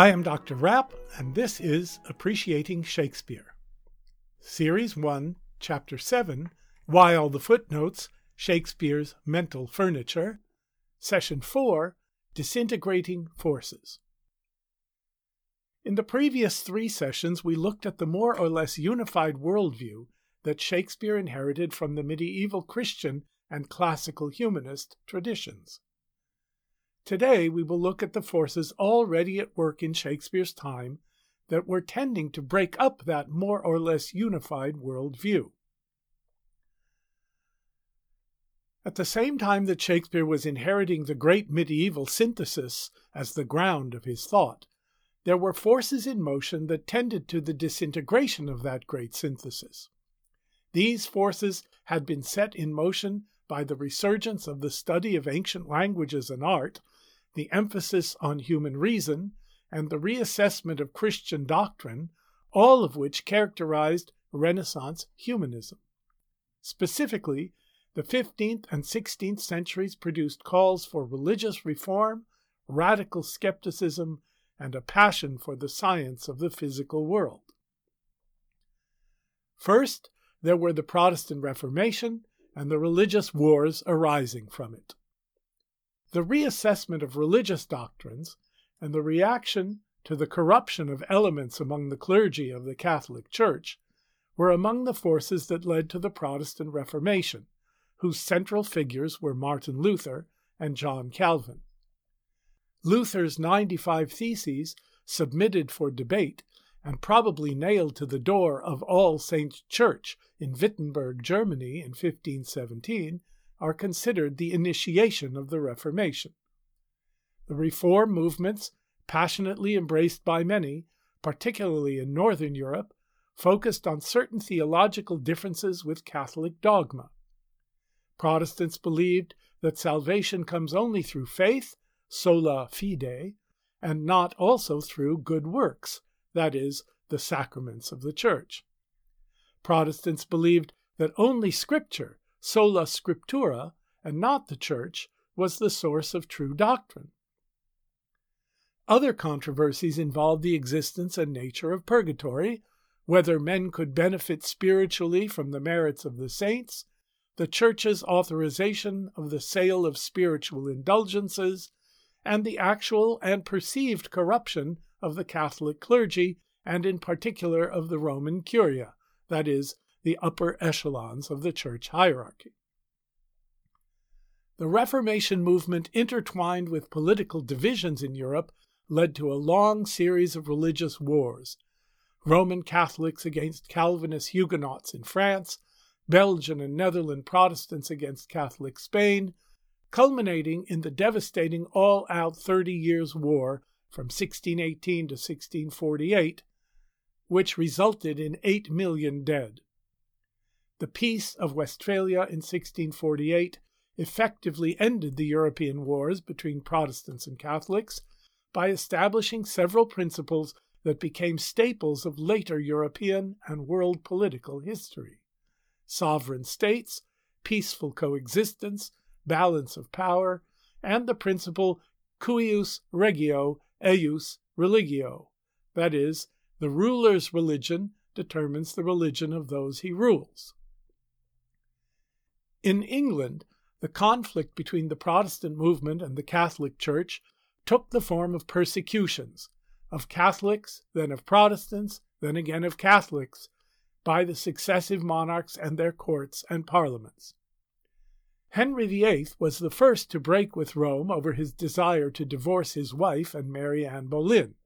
I am Dr. Rapp, and this is Appreciating Shakespeare. Series 1, Chapter 7 While the Footnotes Shakespeare's Mental Furniture. Session 4 Disintegrating Forces. In the previous three sessions, we looked at the more or less unified worldview that Shakespeare inherited from the medieval Christian and classical humanist traditions. Today, we will look at the forces already at work in Shakespeare's time that were tending to break up that more or less unified worldview. At the same time that Shakespeare was inheriting the great medieval synthesis as the ground of his thought, there were forces in motion that tended to the disintegration of that great synthesis. These forces had been set in motion by the resurgence of the study of ancient languages and art, the emphasis on human reason, and the reassessment of Christian doctrine, all of which characterized Renaissance humanism. Specifically, the 15th and 16th centuries produced calls for religious reform, radical skepticism, and a passion for the science of the physical world. First, there were the Protestant Reformation and the religious wars arising from it. The reassessment of religious doctrines and the reaction to the corruption of elements among the clergy of the Catholic Church were among the forces that led to the Protestant Reformation, whose central figures were Martin Luther and John Calvin. Luther's 95 Theses, submitted for debate and probably nailed to the door of All Saints' Church in Wittenberg, Germany in 1517, are considered the initiation of the Reformation. The reform movements, passionately embraced by many, particularly in Northern Europe, focused on certain theological differences with Catholic dogma. Protestants believed that salvation comes only through faith, sola fide, and not also through good works, that is, the sacraments of the Church. Protestants believed that only Scripture, sola scriptura, and not the Church, was the source of true doctrine. Other controversies involved the existence and nature of purgatory, whether men could benefit spiritually from the merits of the saints, the Church's authorization of the sale of spiritual indulgences, and the actual and perceived corruption of the Catholic clergy, and in particular of the Roman Curia, that is, the upper echelons of the church hierarchy. The Reformation movement, intertwined with political divisions in Europe, led to a long series of religious wars Roman Catholics against Calvinist Huguenots in France, Belgian and Netherland Protestants against Catholic Spain, culminating in the devastating all out Thirty Years' War from 1618 to 1648, which resulted in 8 million dead. The Peace of Westphalia in 1648 effectively ended the European wars between Protestants and Catholics by establishing several principles that became staples of later European and world political history sovereign states, peaceful coexistence, balance of power, and the principle cuius regio eius religio, that is, the ruler's religion determines the religion of those he rules. In England, the conflict between the Protestant movement and the Catholic Church took the form of persecutions, of Catholics, then of Protestants, then again of Catholics, by the successive monarchs and their courts and parliaments. Henry VIII was the first to break with Rome over his desire to divorce his wife and marry Anne Boleyn.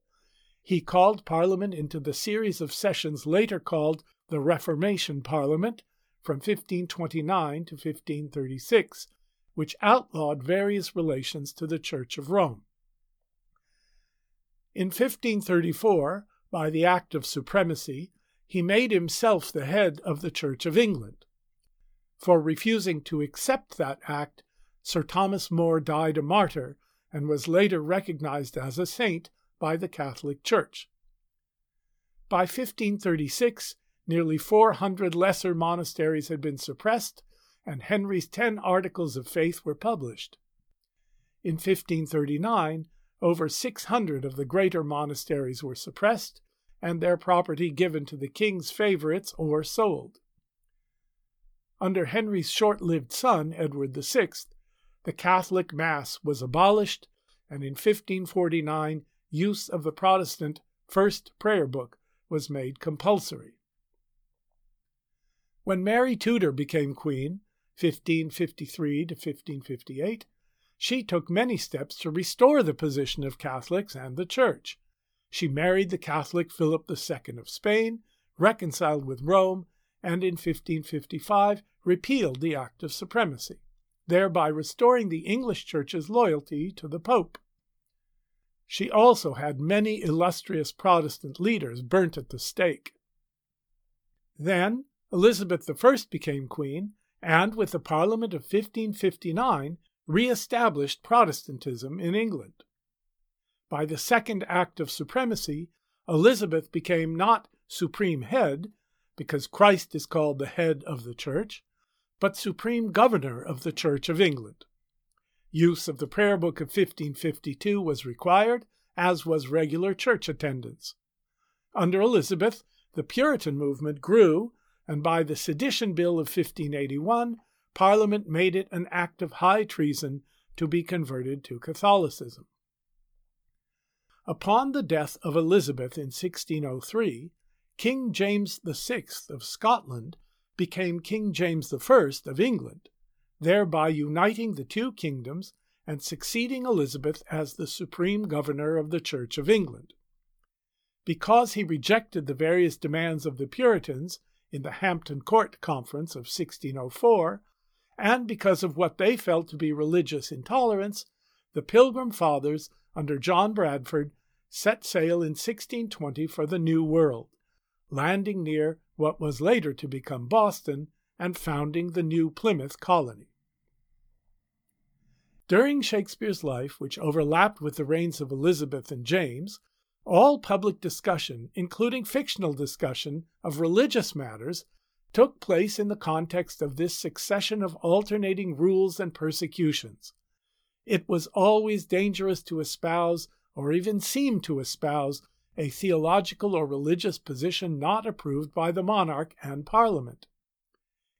He called Parliament into the series of sessions later called the Reformation Parliament from 1529 to 1536, which outlawed various relations to the Church of Rome. In 1534, by the Act of Supremacy, he made himself the head of the Church of England. For refusing to accept that act, Sir Thomas More died a martyr and was later recognized as a saint by the Catholic Church. By 1536, nearly 400 lesser monasteries had been suppressed, and Henry's ten articles of faith were published. In 1539, over 600 of the greater monasteries were suppressed and their property given to the king's favorites or sold. Under Henry's short lived son, Edward VI, the Catholic Mass was abolished, and in 1549 use of the Protestant First Prayer Book was made compulsory. When Mary Tudor became queen, 1553 to 1558, she took many steps to restore the position of Catholics and the Church. She married the Catholic Philip II of Spain, reconciled with Rome, and in 1555 repealed the Act of Supremacy, thereby restoring the English Church's loyalty to the Pope. She also had many illustrious Protestant leaders burnt at the stake. Then Elizabeth I became queen, and with the Parliament of 1559 re established Protestantism in England. By the Second Act of Supremacy, Elizabeth became not supreme head, because Christ is called the head of the Church, but supreme governor of the Church of England. Use of the Prayer Book of 1552 was required, as was regular church attendance. Under Elizabeth, the Puritan movement grew, and by the Sedition Bill of 1581, Parliament made it an act of high treason to be converted to Catholicism. Upon the death of Elizabeth in 1603, King James VI of Scotland became King James I of England, thereby uniting the two kingdoms and succeeding Elizabeth as the supreme governor of the Church of England. Because he rejected the various demands of the Puritans in the Hampton Court Conference of 1604, and because of what they felt to be religious intolerance, the Pilgrim Fathers, under John Bradford, set sail in 1620 for the New World, landing near what was later to become Boston and founding the New Plymouth colony. During Shakespeare's life, which overlapped with the reigns of Elizabeth and James, all public discussion, including fictional discussion of religious matters, took place in the context of this succession of alternating rules and persecutions. It was always dangerous to espouse, or even seem to espouse, a theological or religious position not approved by the monarch and parliament.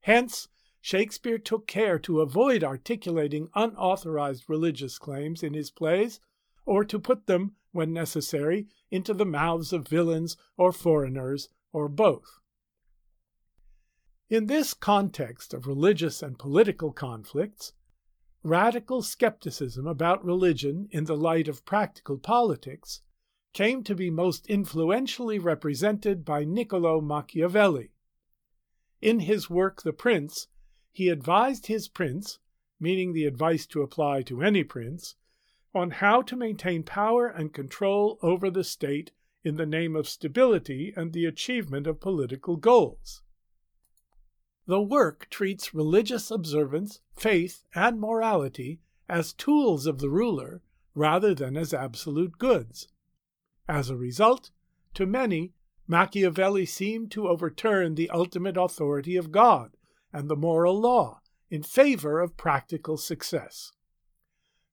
Hence, Shakespeare took care to avoid articulating unauthorized religious claims in his plays, or to put them, when necessary, into the mouths of villains or foreigners, or both. In this context of religious and political conflicts, radical skepticism about religion in the light of practical politics came to be most influentially represented by Niccolo Machiavelli. In his work The Prince, he advised his prince, meaning the advice to apply to any prince, on how to maintain power and control over the state in the name of stability and the achievement of political goals. The work treats religious observance, faith, and morality as tools of the ruler rather than as absolute goods. As a result, to many, Machiavelli seemed to overturn the ultimate authority of God and the moral law in favor of practical success.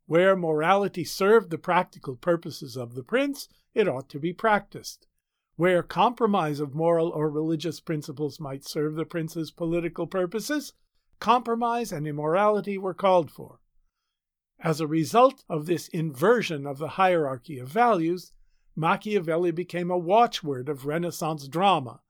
Where morality served the practical purposes of the prince, it ought to be practiced. Where compromise of moral or religious principles might serve the prince's political purposes, compromise and immorality were called for. As a result of this inversion of the hierarchy of values, Machiavelli became a watchword of Renaissance drama,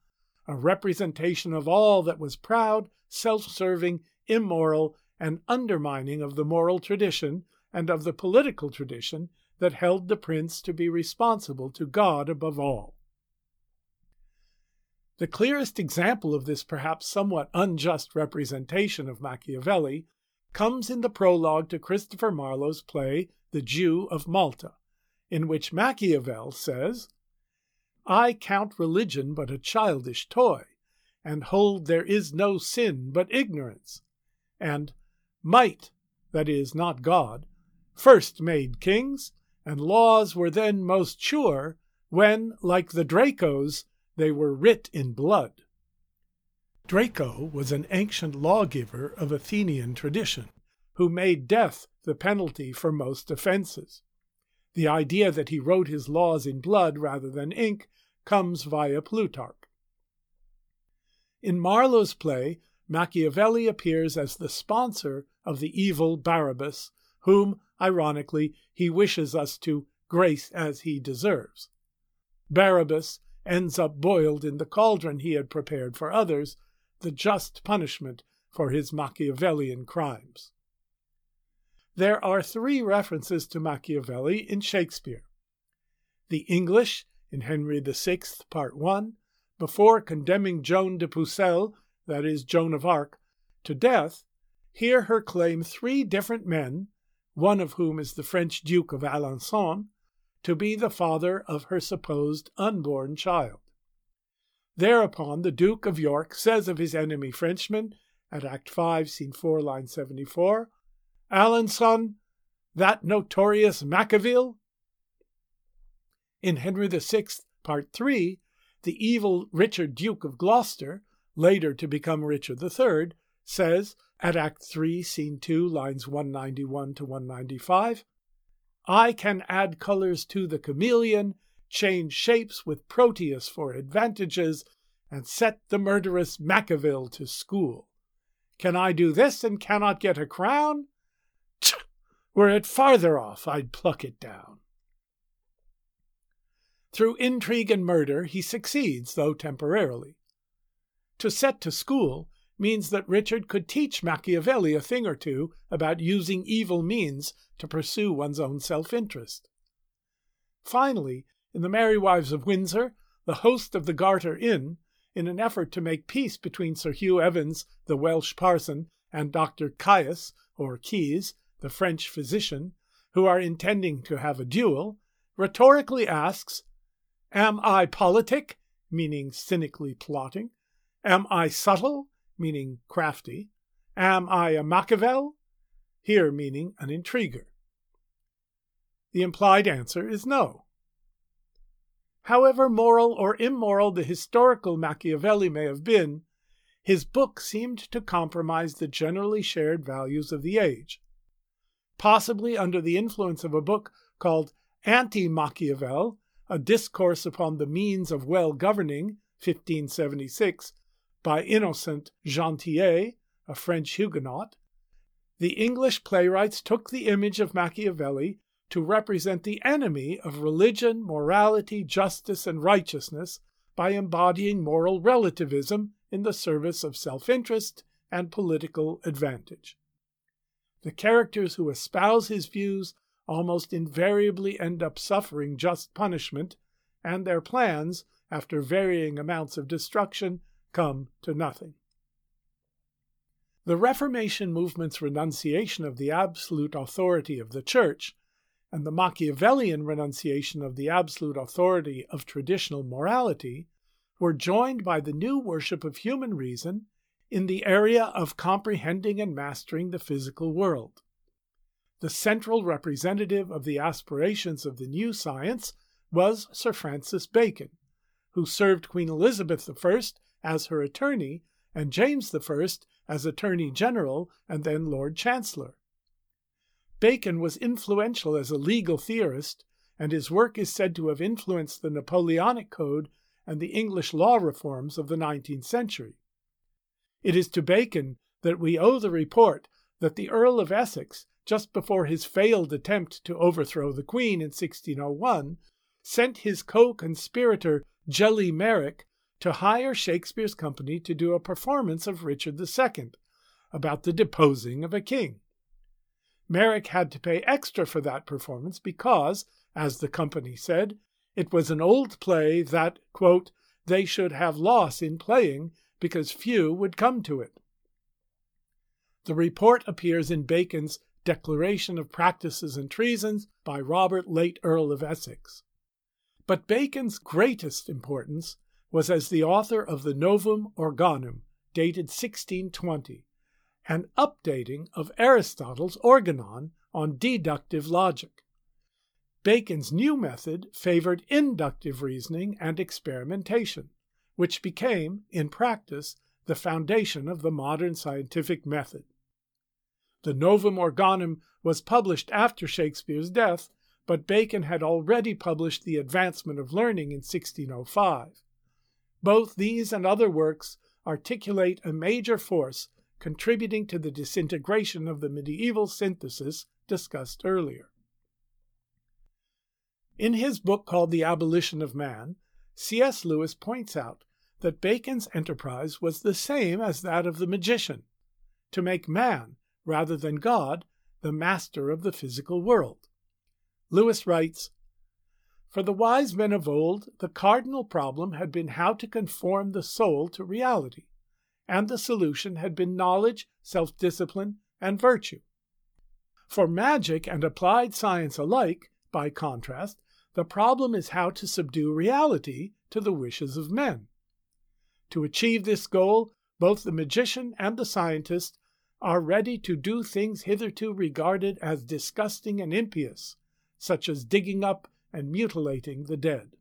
a representation of all that was proud, self serving, immoral, and undermining of the moral tradition and of the political tradition that held the prince to be responsible to God above all. The clearest example of this perhaps somewhat unjust representation of Machiavelli comes in the prologue to Christopher Marlowe's play The Jew of Malta, in which Machiavel says, I count religion but a childish toy, and hold there is no sin but ignorance. And might, that is, not God, first made kings, and laws were then most sure, when, like the Dracos, they were writ in blood. Draco was an ancient lawgiver of Athenian tradition, who made death the penalty for most offenses. The idea that he wrote his laws in blood rather than ink comes via Plutarch. In Marlowe's play, Machiavelli appears as the sponsor of the evil Barabbas, whom, ironically, he wishes us to grace as he deserves. Barabbas ends up boiled in the cauldron he had prepared for others, the just punishment for his Machiavellian crimes. There are three references to Machiavelli in Shakespeare. The English in Henry VI, Part 1, before condemning Joan de Pucelle, that is, Joan of Arc, to death, hear her claim three different men, one of whom is the French Duke of Alençon, to be the father of her supposed unborn child. Thereupon the Duke of York says of his enemy Frenchmen, at Act 5, Scene 4, line 74, Alençon, that notorious Machiavel? In Henry VI, Part 3, the evil Richard Duke of Gloucester, later to become Richard III, says at Act 3, Scene 2, lines 191 to 195, I can add colors to the chameleon, change shapes with Proteus for advantages, and set the murderous Machiavel to school. Can I do this and cannot get a crown? Were it farther off, I'd pluck it down. Through intrigue and murder, he succeeds, though temporarily. To set to school means that Richard could teach Machiavelli a thing or two about using evil means to pursue one's own self interest. Finally, in The Merry Wives of Windsor, the host of the Garter Inn, in an effort to make peace between Sir Hugh Evans, the Welsh parson, and Dr. Caius, or Keyes, the French physician, who are intending to have a duel, rhetorically asks, Am I politic, meaning cynically plotting? Am I subtle, meaning crafty? Am I a Machiavel? Here meaning an intriguer. The implied answer is no. However moral or immoral the historical Machiavelli may have been, his book seemed to compromise the generally shared values of the age. Possibly under the influence of a book called Anti Machiavel, a discourse upon the means of well governing, 1576, by Innocent Gentillet, a French Huguenot, the English playwrights took the image of Machiavelli to represent the enemy of religion, morality, justice, and righteousness by embodying moral relativism in the service of self interest and political advantage. The characters who espouse his views almost invariably end up suffering just punishment, and their plans, after varying amounts of destruction, come to nothing. The Reformation movement's renunciation of the absolute authority of the Church and the Machiavellian renunciation of the absolute authority of traditional morality were joined by the new worship of human reason in the area of comprehending and mastering the physical world. The central representative of the aspirations of the new science was Sir Francis Bacon, who served Queen Elizabeth I as her attorney and James I as Attorney General and then Lord Chancellor. Bacon was influential as a legal theorist, and his work is said to have influenced the Napoleonic Code and the English law reforms of the 19th century. It is to Bacon that we owe the report that the Earl of Essex, just before his failed attempt to overthrow the Queen in 1601, sent his co conspirator Gellie Merrick to hire Shakespeare's company to do a performance of Richard II about the deposing of a king. Merrick had to pay extra for that performance because, as the company said, it was an old play that, quote, they should have loss in playing because few would come to it. The report appears in Bacon's Declaration of Practices and Treasons by Robert, late Earl of Essex. But Bacon's greatest importance was as the author of the Novum Organum, dated 1620, an updating of Aristotle's Organon on deductive logic. Bacon's new method favored inductive reasoning and experimentation, which became, in practice, the foundation of the modern scientific method. The Novum Organum was published after Shakespeare's death, but Bacon had already published The Advancement of Learning in 1605. Both these and other works articulate a major force contributing to the disintegration of the medieval synthesis discussed earlier. In his book called The Abolition of Man, C.S. Lewis points out that Bacon's enterprise was the same as that of the magician to make man, rather than God, the master of the physical world. Lewis writes For the wise men of old, the cardinal problem had been how to conform the soul to reality, and the solution had been knowledge, self discipline, and virtue. For magic and applied science alike, by contrast, the problem is how to subdue reality to the wishes of men. To achieve this goal, both the magician and the scientist are ready to do things hitherto regarded as disgusting and impious, such as digging up and mutilating the dead.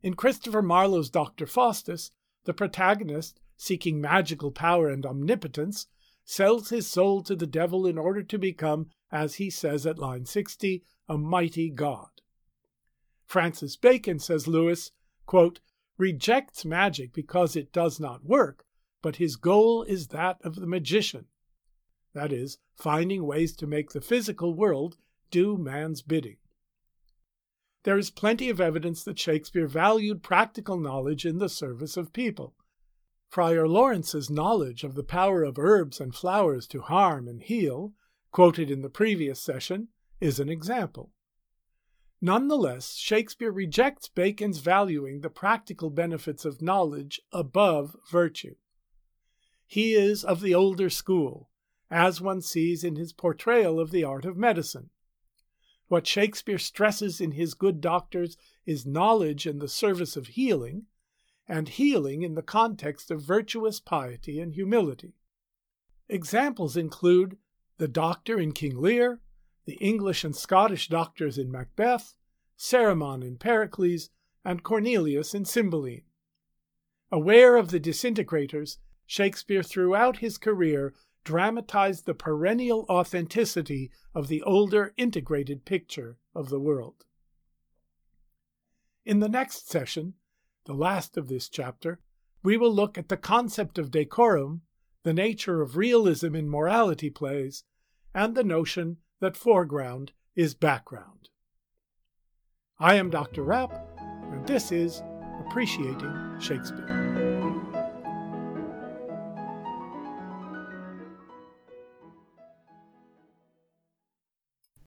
In Christopher Marlowe's Dr. Faustus, the protagonist, seeking magical power and omnipotence, sells his soul to the devil in order to become, as he says at line 60, a mighty god. Francis Bacon, says Lewis, quote, rejects magic because it does not work, but his goal is that of the magician. That is, finding ways to make the physical world do man's bidding. There is plenty of evidence that Shakespeare valued practical knowledge in the service of people. Friar Lawrence's knowledge of the power of herbs and flowers to harm and heal, quoted in the previous session, is an example. Nonetheless, Shakespeare rejects Bacon's valuing the practical benefits of knowledge above virtue. He is of the older school, as one sees in his portrayal of the art of medicine. What Shakespeare stresses in his good doctors is knowledge in the service of healing, and healing in the context of virtuous piety and humility. Examples include the doctor in King Lear, the English and Scottish doctors in Macbeth, Cerimon in Pericles, and Cornelius in Cymbeline. Aware of the disintegrators, Shakespeare throughout his career dramatized the perennial authenticity of the older integrated picture of the world. In the next session, the last of this chapter, we will look at the concept of decorum, the nature of realism in morality plays, and the notion that foreground is background. I am Dr. Rapp, and this is Appreciating Shakespeare.